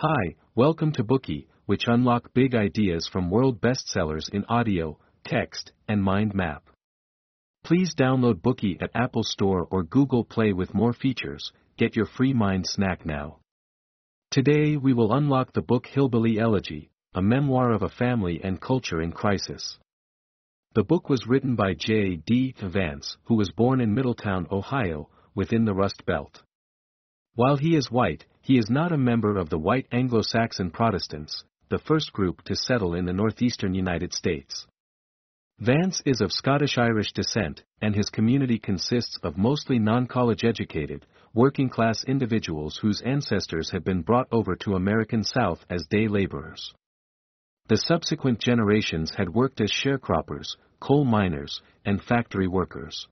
Hi, welcome to Bookey, which unlock big ideas from world bestsellers in audio, text, and mind map. Please download Bookey at Apple Store or Google Play with more features. Get your free mind snack now. Today we will unlock the book Hillbilly Elegy, a memoir of a family and culture in crisis. The book was written by J. D. Vance, who was born in Middletown, Ohio, within the Rust Belt. While he is white, he is not a member of the white Anglo-Saxon Protestants, the first group to settle in the northeastern United States. Vance is of Scottish-Irish descent, and his community consists of mostly non-college educated, working-class individuals whose ancestors had been brought over to American South as day laborers. The subsequent generations had worked as sharecroppers, coal miners, and factory workers.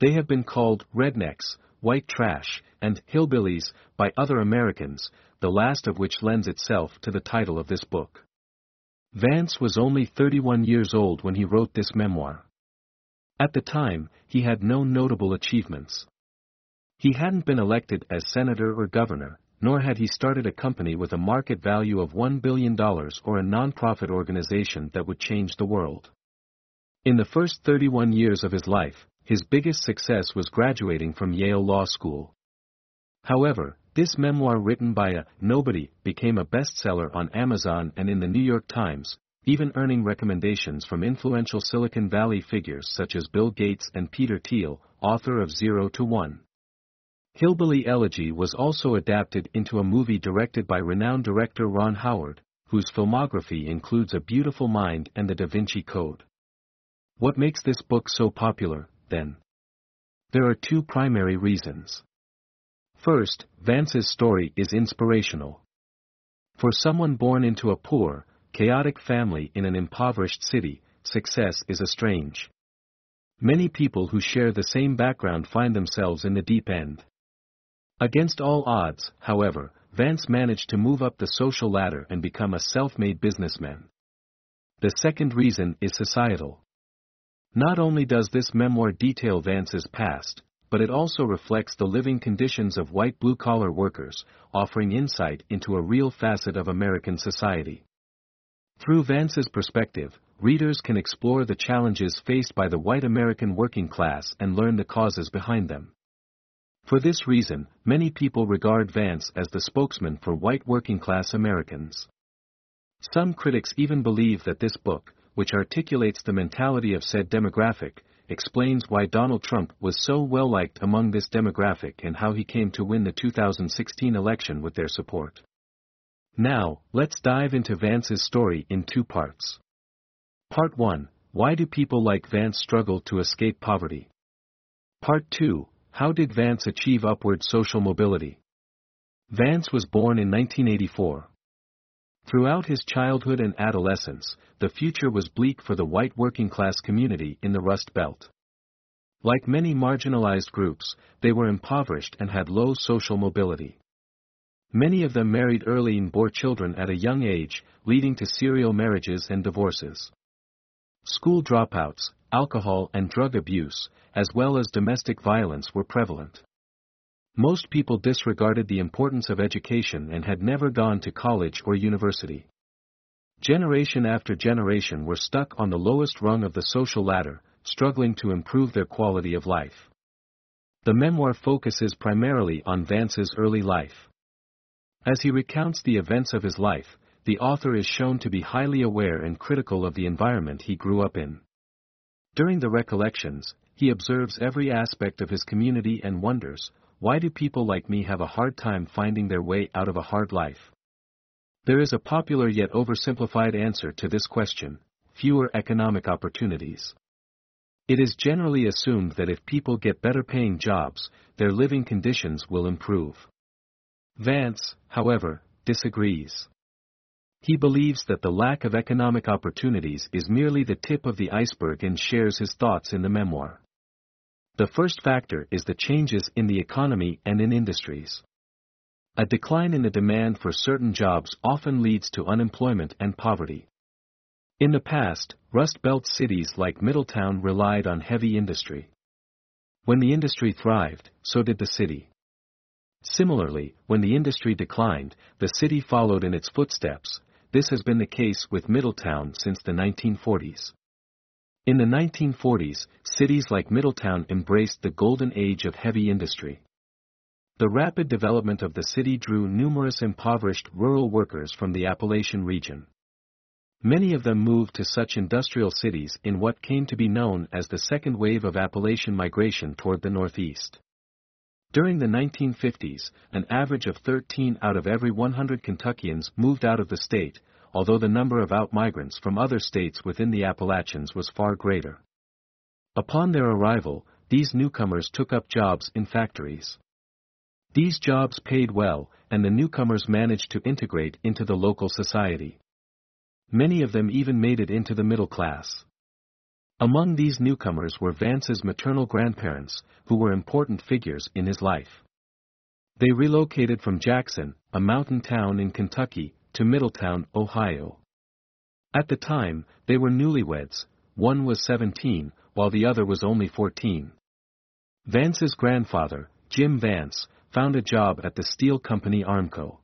They have been called rednecks, white trash, and hillbillies by other Americans, the last of which lends itself to the title of this book. Vance was only 31 years old when he wrote this memoir. At the time, he had no notable achievements. He hadn't been elected as senator or governor, nor had he started a company with a market value of $1 billion or a nonprofit organization that would change the world. In the first 31 years of his life, his biggest success was graduating from Yale Law School. However, this memoir written by a nobody became a bestseller on Amazon and in the New York Times, even earning recommendations from influential Silicon Valley figures such as Bill Gates and Peter Thiel, author of Zero to One. Hillbilly Elegy was also adapted into a movie directed by renowned director Ron Howard, whose filmography includes A Beautiful Mind and The Da Vinci Code. What makes this book so popular, then. There are two primary reasons. First, Vance's story is inspirational. For someone born into a poor, chaotic family in an impoverished city, success is a strange. Many people who share the same background find themselves in the deep end. Against all odds, however, Vance managed to move up the social ladder and become a self-made businessman. The second reason is societal. Not only does this memoir detail Vance's past, but it also reflects the living conditions of white blue-collar workers, offering insight into a real facet of American society. Through Vance's perspective, readers can explore the challenges faced by the white American working class and learn the causes behind them. For this reason, many people regard Vance as the spokesman for white working class Americans. Some critics even believe that this book, which articulates the mentality of said demographic, explains why Donald Trump was so well liked among this demographic and how he came to win the 2016 election with their support. Now, let's dive into Vance's story in two parts. Part 1 Why do people like Vance struggle to escape poverty? Part 2 How did Vance achieve upward social mobility? Vance was born in 1984. Throughout his childhood and adolescence, the future was bleak for the white working class community in the Rust Belt. Like many marginalized groups, they were impoverished and had low social mobility. Many of them married early and bore children at a young age, leading to serial marriages and divorces. School dropouts, alcohol and drug abuse, as well as domestic violence were prevalent. Most people disregarded the importance of education and had never gone to college or university. Generation after generation were stuck on the lowest rung of the social ladder, struggling to improve their quality of life. The memoir focuses primarily on Vance's early life. As he recounts the events of his life, the author is shown to be highly aware and critical of the environment he grew up in. During the recollections, he observes every aspect of his community and wonders, why do people like me have a hard time finding their way out of a hard life? There is a popular yet oversimplified answer to this question fewer economic opportunities. It is generally assumed that if people get better paying jobs, their living conditions will improve. Vance, however, disagrees. He believes that the lack of economic opportunities is merely the tip of the iceberg and shares his thoughts in the memoir. The first factor is the changes in the economy and in industries. A decline in the demand for certain jobs often leads to unemployment and poverty. In the past, Rust Belt cities like Middletown relied on heavy industry. When the industry thrived, so did the city. Similarly, when the industry declined, the city followed in its footsteps. This has been the case with Middletown since the 1940s. In the 1940s, cities like Middletown embraced the golden age of heavy industry. The rapid development of the city drew numerous impoverished rural workers from the Appalachian region. Many of them moved to such industrial cities in what came to be known as the second wave of Appalachian migration toward the Northeast. During the 1950s, an average of 13 out of every 100 Kentuckians moved out of the state, although the number of out-migrants from other states within the Appalachians was far greater. Upon their arrival, these newcomers took up jobs in factories. These jobs paid well, and the newcomers managed to integrate into the local society. Many of them even made it into the middle class. Among these newcomers were Vance's maternal grandparents, who were important figures in his life. They relocated from Jackson, a mountain town in Kentucky, to Middletown, Ohio. At the time, they were newlyweds, one was 17, while the other was only 14. Vance's grandfather, Jim Vance, found a job at the steel company Armco.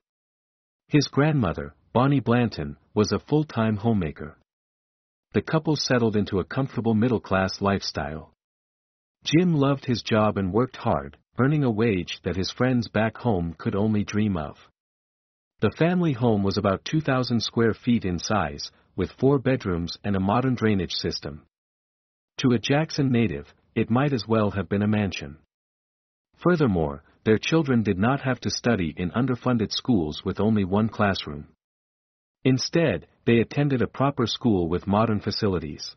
His grandmother, Bonnie Blanton, was a full-time homemaker. The couple settled into a comfortable middle-class lifestyle. Jim loved his job and worked hard, earning a wage that his friends back home could only dream of. The family home was about 2,000 square feet in size, with four bedrooms and a modern drainage system. To a Jackson native, it might as well have been a mansion. Furthermore, their children did not have to study in underfunded schools with only one classroom. Instead, they attended a proper school with modern facilities.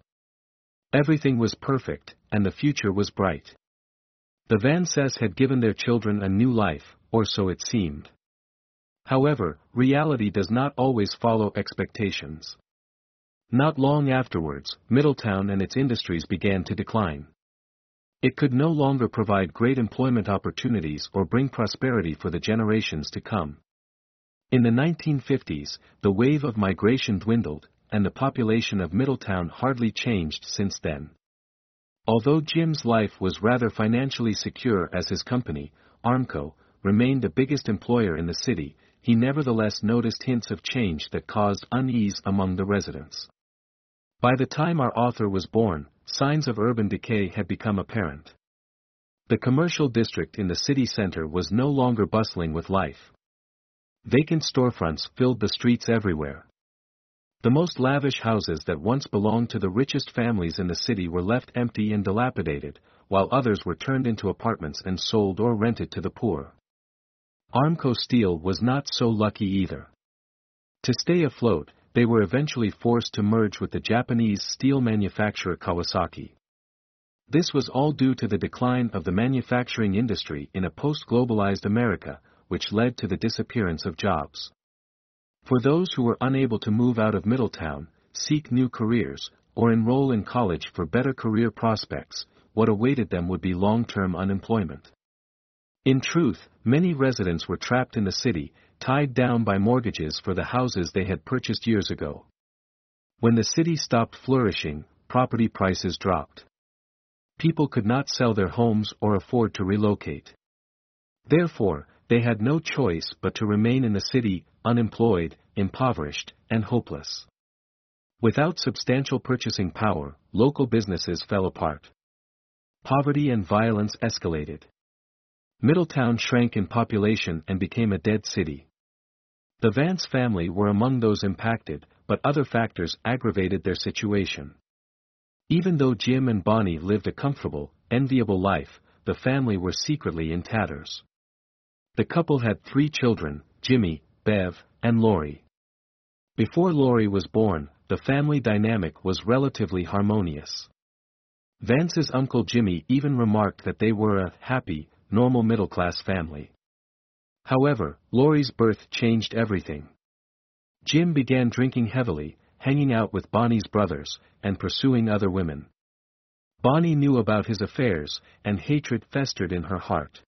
Everything was perfect, and the future was bright. The Van Vances had given their children a new life, or so it seemed. However, reality does not always follow expectations. Not long afterwards, Middletown and its industries began to decline. It could no longer provide great employment opportunities or bring prosperity for the generations to come. In the 1950s, the wave of migration dwindled, and the population of Middletown hardly changed since then. Although Jim's life was rather financially secure as his company, Armco, remained the biggest employer in the city, he nevertheless noticed hints of change that caused unease among the residents. By the time our author was born, signs of urban decay had become apparent. The commercial district in the city center was no longer bustling with life. Vacant storefronts filled the streets everywhere. The most lavish houses that once belonged to the richest families in the city were left empty and dilapidated, while others were turned into apartments and sold or rented to the poor. Armco Steel was not so lucky either. To stay afloat, they were eventually forced to merge with the Japanese steel manufacturer Kawasaki. This was all due to the decline of the manufacturing industry in a post-globalized America, which led to the disappearance of jobs. For those who were unable to move out of Middletown, seek new careers, or enroll in college for better career prospects, what awaited them would be long-term unemployment. In truth, many residents were trapped in the city, tied down by mortgages for the houses they had purchased years ago. When the city stopped flourishing, property prices dropped. People could not sell their homes or afford to relocate. Therefore, they had no choice but to remain in the city, unemployed, impoverished, and hopeless. Without substantial purchasing power, local businesses fell apart. Poverty and violence escalated. Middletown shrank in population and became a dead city. The Vance family were among those impacted, but other factors aggravated their situation. Even though Jim and Bonnie lived a comfortable, enviable life, the family were secretly in tatters. The couple had three children, Jimmy, Bev, and Lori. Before Lori was born, the family dynamic was relatively harmonious. Vance's uncle Jimmy even remarked that they were a happy, normal middle class family. However, Lori's birth changed everything. Jim began drinking heavily, hanging out with Bonnie's brothers, and pursuing other women. Bonnie knew about his affairs, and hatred festered in her heart.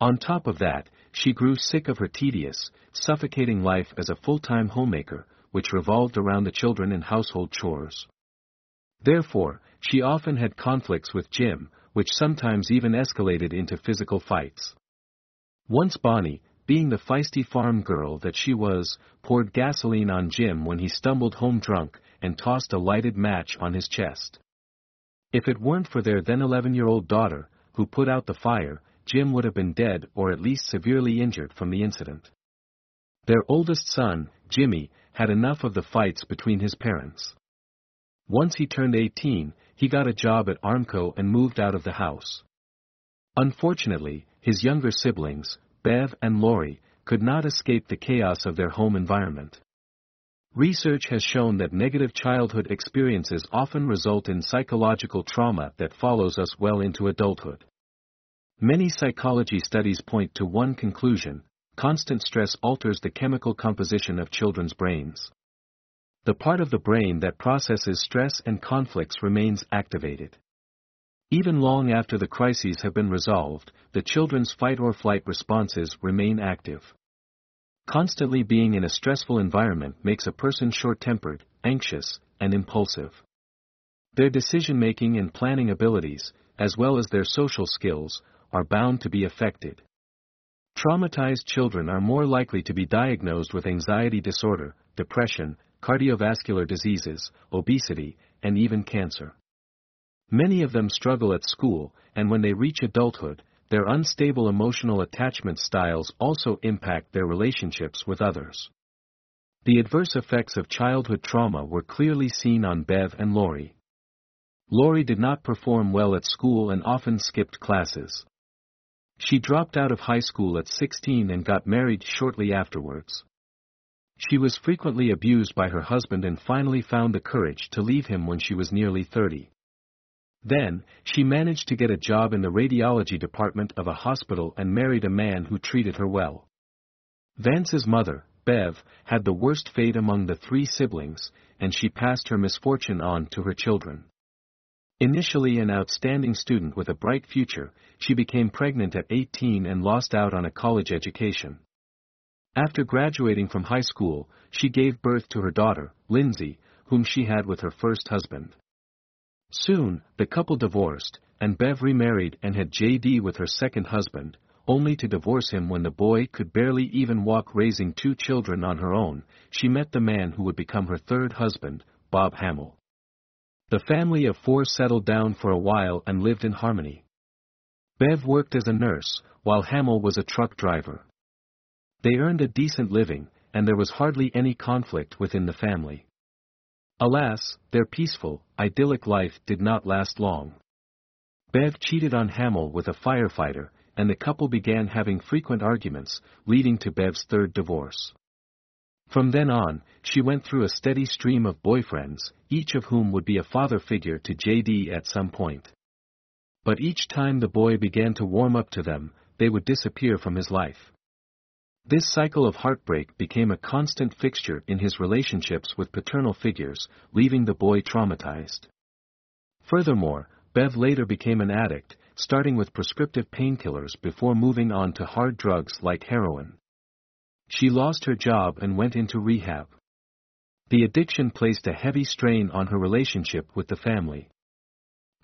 On top of that, she grew sick of her tedious, suffocating life as a full-time homemaker, which revolved around the children and household chores. Therefore, she often had conflicts with Jim, which sometimes even escalated into physical fights. Once Bonnie, being the feisty farm girl that she was, poured gasoline on Jim when he stumbled home drunk and tossed a lighted match on his chest. If it weren't for their then 11 year old daughter, who put out the fire, Jim would have been dead or at least severely injured from the incident. Their oldest son, Jimmy, had enough of the fights between his parents. Once he turned 18, he got a job at Armco and moved out of the house. Unfortunately, his younger siblings, Bev and Lori, could not escape the chaos of their home environment. Research has shown that negative childhood experiences often result in psychological trauma that follows us well into adulthood. Many psychology studies point to one conclusion constant stress alters the chemical composition of children's brains. The part of the brain that processes stress and conflicts remains activated. Even long after the crises have been resolved, the children's fight or flight responses remain active. Constantly being in a stressful environment makes a person short-tempered, anxious, and impulsive. Their decision-making and planning abilities, as well as their social skills, are bound to be affected. Traumatized children are more likely to be diagnosed with anxiety disorder, depression, cardiovascular diseases, obesity, and even cancer. Many of them struggle at school, and when they reach adulthood, their unstable emotional attachment styles also impact their relationships with others. The adverse effects of childhood trauma were clearly seen on Bev and Lori. Lori did not perform well at school and often skipped classes. She dropped out of high school at 16 and got married shortly afterwards. She was frequently abused by her husband and finally found the courage to leave him when she was nearly 30. Then, she managed to get a job in the radiology department of a hospital and married a man who treated her well. Vance's mother, Bev, had the worst fate among the three siblings, and she passed her misfortune on to her children. Initially an outstanding student with a bright future, she became pregnant at 18 and lost out on a college education. After graduating from high school, she gave birth to her daughter, Lindsay, whom she had with her first husband. Soon, the couple divorced, and Bev remarried and had JD with her second husband, only to divorce him when the boy could barely even walk raising two children on her own, she met the man who would become her third husband, Bob Hamel. The family of four settled down for a while and lived in harmony. Bev worked as a nurse, while Hamel was a truck driver. They earned a decent living, and there was hardly any conflict within the family. Alas, their peaceful, idyllic life did not last long. Bev cheated on Hamel with a firefighter, and the couple began having frequent arguments, leading to Bev's third divorce. From then on, she went through a steady stream of boyfriends, each of whom would be a father figure to JD at some point. But each time the boy began to warm up to them, they would disappear from his life. This cycle of heartbreak became a constant fixture in his relationships with paternal figures, leaving the boy traumatized. Furthermore, Bev later became an addict, starting with prescriptive painkillers before moving on to hard drugs like heroin. She lost her job and went into rehab. The addiction placed a heavy strain on her relationship with the family.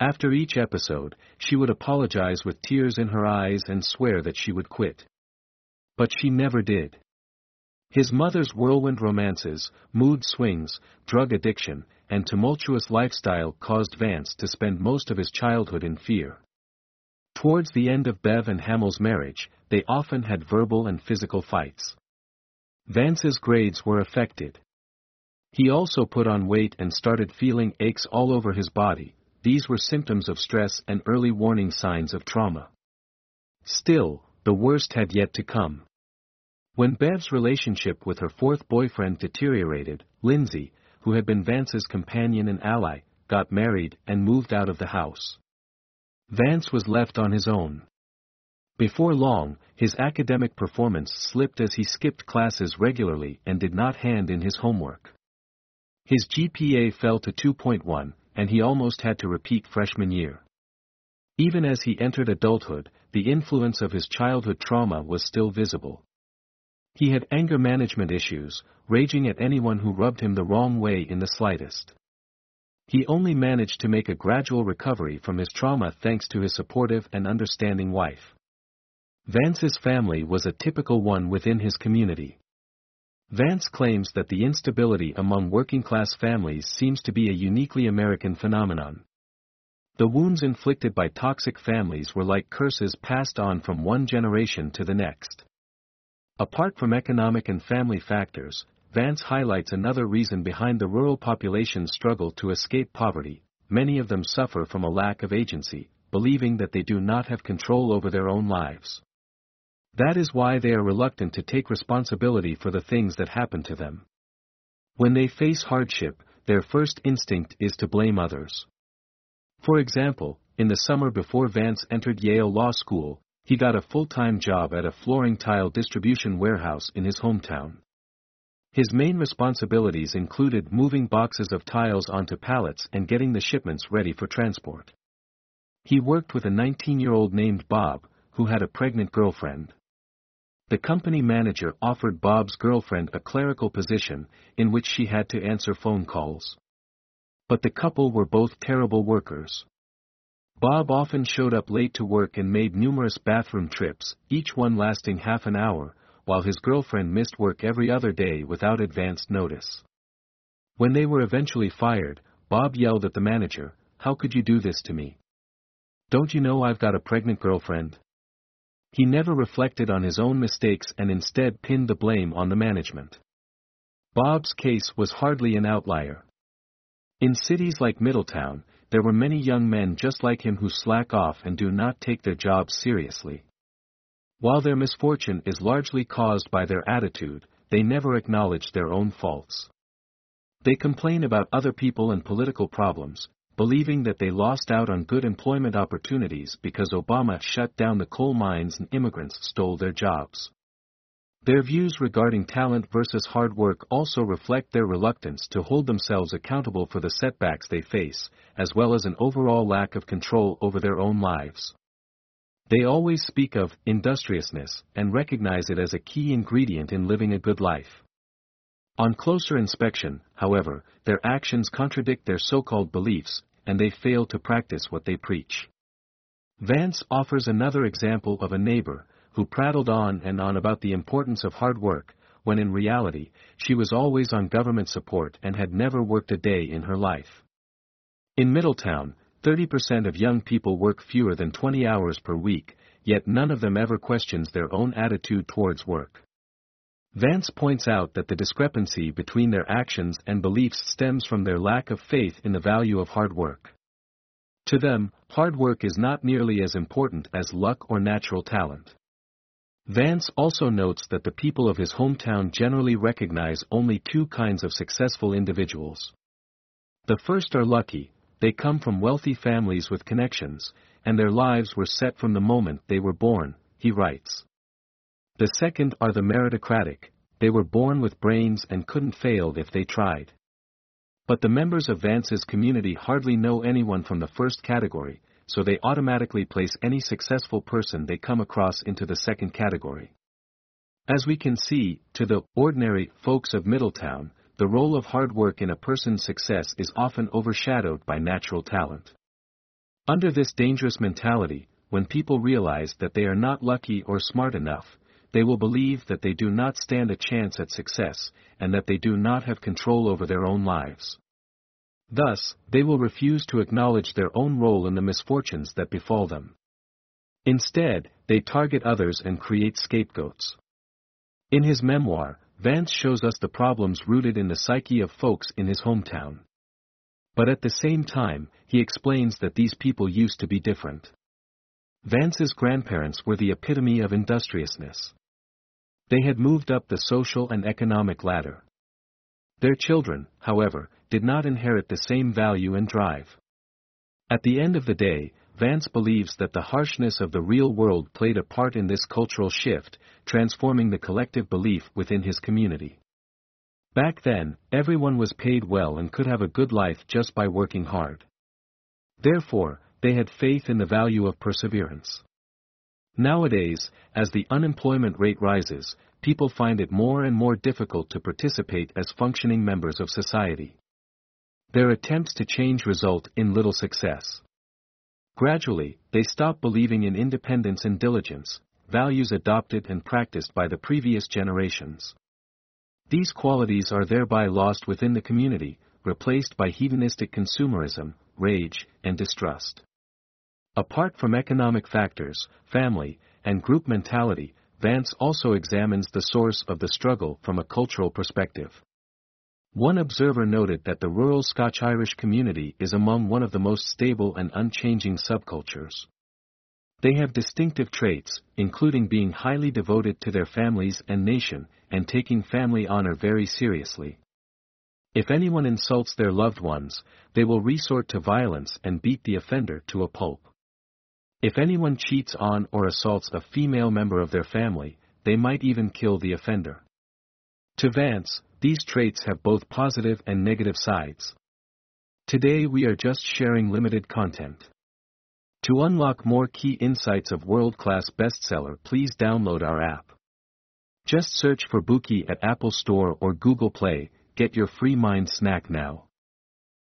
After each episode, she would apologize with tears in her eyes and swear that she would quit. But she never did. His mother's whirlwind romances, mood swings, drug addiction, and tumultuous lifestyle caused Vance to spend most of his childhood in fear. Towards the end of Bev and Hamel's marriage, they often had verbal and physical fights. Vance's grades were affected. He also put on weight and started feeling aches all over his body, these were symptoms of stress and early warning signs of trauma. Still, the worst had yet to come. When Bev's relationship with her fourth boyfriend deteriorated, Lindsay, who had been Vance's companion and ally, got married and moved out of the house. Vance was left on his own. Before long, his academic performance slipped as he skipped classes regularly and did not hand in his homework. His GPA fell to 2.1, and he almost had to repeat freshman year. Even as he entered adulthood, the influence of his childhood trauma was still visible. He had anger management issues, raging at anyone who rubbed him the wrong way in the slightest. He only managed to make a gradual recovery from his trauma thanks to his supportive and understanding wife. Vance's family was a typical one within his community. Vance claims that the instability among working-class families seems to be a uniquely American phenomenon. The wounds inflicted by toxic families were like curses passed on from one generation to the next. Apart from economic and family factors, Vance highlights another reason behind the rural population's struggle to escape poverty. Many of them suffer from a lack of agency, believing that they do not have control over their own lives. That is why they are reluctant to take responsibility for the things that happen to them. When they face hardship, their first instinct is to blame others. For example, in the summer before Vance entered Yale Law School, he got a full-time job at a flooring tile distribution warehouse in his hometown. His main responsibilities included moving boxes of tiles onto pallets and getting the shipments ready for transport. He worked with a 19-year-old named Bob, who had a pregnant girlfriend. The company manager offered Bob's girlfriend a clerical position, in which she had to answer phone calls. But the couple were both terrible workers. Bob often showed up late to work and made numerous bathroom trips, each one lasting half an hour, while his girlfriend missed work every other day without advance notice. When they were eventually fired, Bob yelled at the manager, How could you do this to me? Don't you know I've got a pregnant girlfriend? He never reflected on his own mistakes and instead pinned the blame on the management. Bob's case was hardly an outlier. In cities like Middletown, there were many young men just like him who slack off and do not take their jobs seriously. While their misfortune is largely caused by their attitude, they never acknowledge their own faults. They complain about other people and political problems, believing that they lost out on good employment opportunities because Obama shut down the coal mines and immigrants stole their jobs. Their views regarding talent versus hard work also reflect their reluctance to hold themselves accountable for the setbacks they face, as well as an overall lack of control over their own lives. They always speak of industriousness and recognize it as a key ingredient in living a good life. On closer inspection, however, their actions contradict their so-called beliefs, and they fail to practice what they preach. Vance offers another example of a neighbor who prattled on and on about the importance of hard work, when in reality, she was always on government support and had never worked a day in her life. In Middletown, 30% of young people work fewer than 20 hours per week, yet none of them ever questions their own attitude towards work. Vance points out that the discrepancy between their actions and beliefs stems from their lack of faith in the value of hard work. To them, hard work is not nearly as important as luck or natural talent. Vance also notes that the people of his hometown generally recognize only two kinds of successful individuals. The first are lucky, they come from wealthy families with connections, and their lives were set from the moment they were born, he writes. The second are the meritocratic, they were born with brains and couldn't fail if they tried. But the members of Vance's community hardly know anyone from the first category, so they automatically place any successful person they come across into the second category. As we can see, to the ordinary folks of Middletown, the role of hard work in a person's success is often overshadowed by natural talent. Under this dangerous mentality, when people realize that they are not lucky or smart enough, they will believe that they do not stand a chance at success, and that they do not have control over their own lives. Thus, they will refuse to acknowledge their own role in the misfortunes that befall them. Instead, they target others and create scapegoats. In his memoir, Vance shows us the problems rooted in the psyche of folks in his hometown. But at the same time, he explains that these people used to be different. Vance's grandparents were the epitome of industriousness. They had moved up the social and economic ladder. Their children, however, did not inherit the same value and drive. At the end of the day, Vance believes that the harshness of the real world played a part in this cultural shift, transforming the collective belief within his community. Back then, everyone was paid well and could have a good life just by working hard. Therefore, they had faith in the value of perseverance. Nowadays, as the unemployment rate rises, people find it more and more difficult to participate as functioning members of society. Their attempts to change result in little success. Gradually, they stop believing in independence and diligence, values adopted and practiced by the previous generations. These qualities are thereby lost within the community, replaced by hedonistic consumerism, rage, and distrust. Apart from economic factors, family, and group mentality, Vance also examines the source of the struggle from a cultural perspective. One observer noted that the rural Scotch-Irish community is among one of the most stable and unchanging subcultures. They have distinctive traits, including being highly devoted to their families and nation, and taking family honor very seriously. If anyone insults their loved ones, they will resort to violence and beat the offender to a pulp. If anyone cheats on or assaults a female member of their family, they might even kill the offender. To Vance, these traits have both positive and negative sides. Today we are just sharing limited content. To unlock more key insights of world-class bestseller please download our app. Just search for Bookey at Apple Store or Google Play, get your free mind snack now.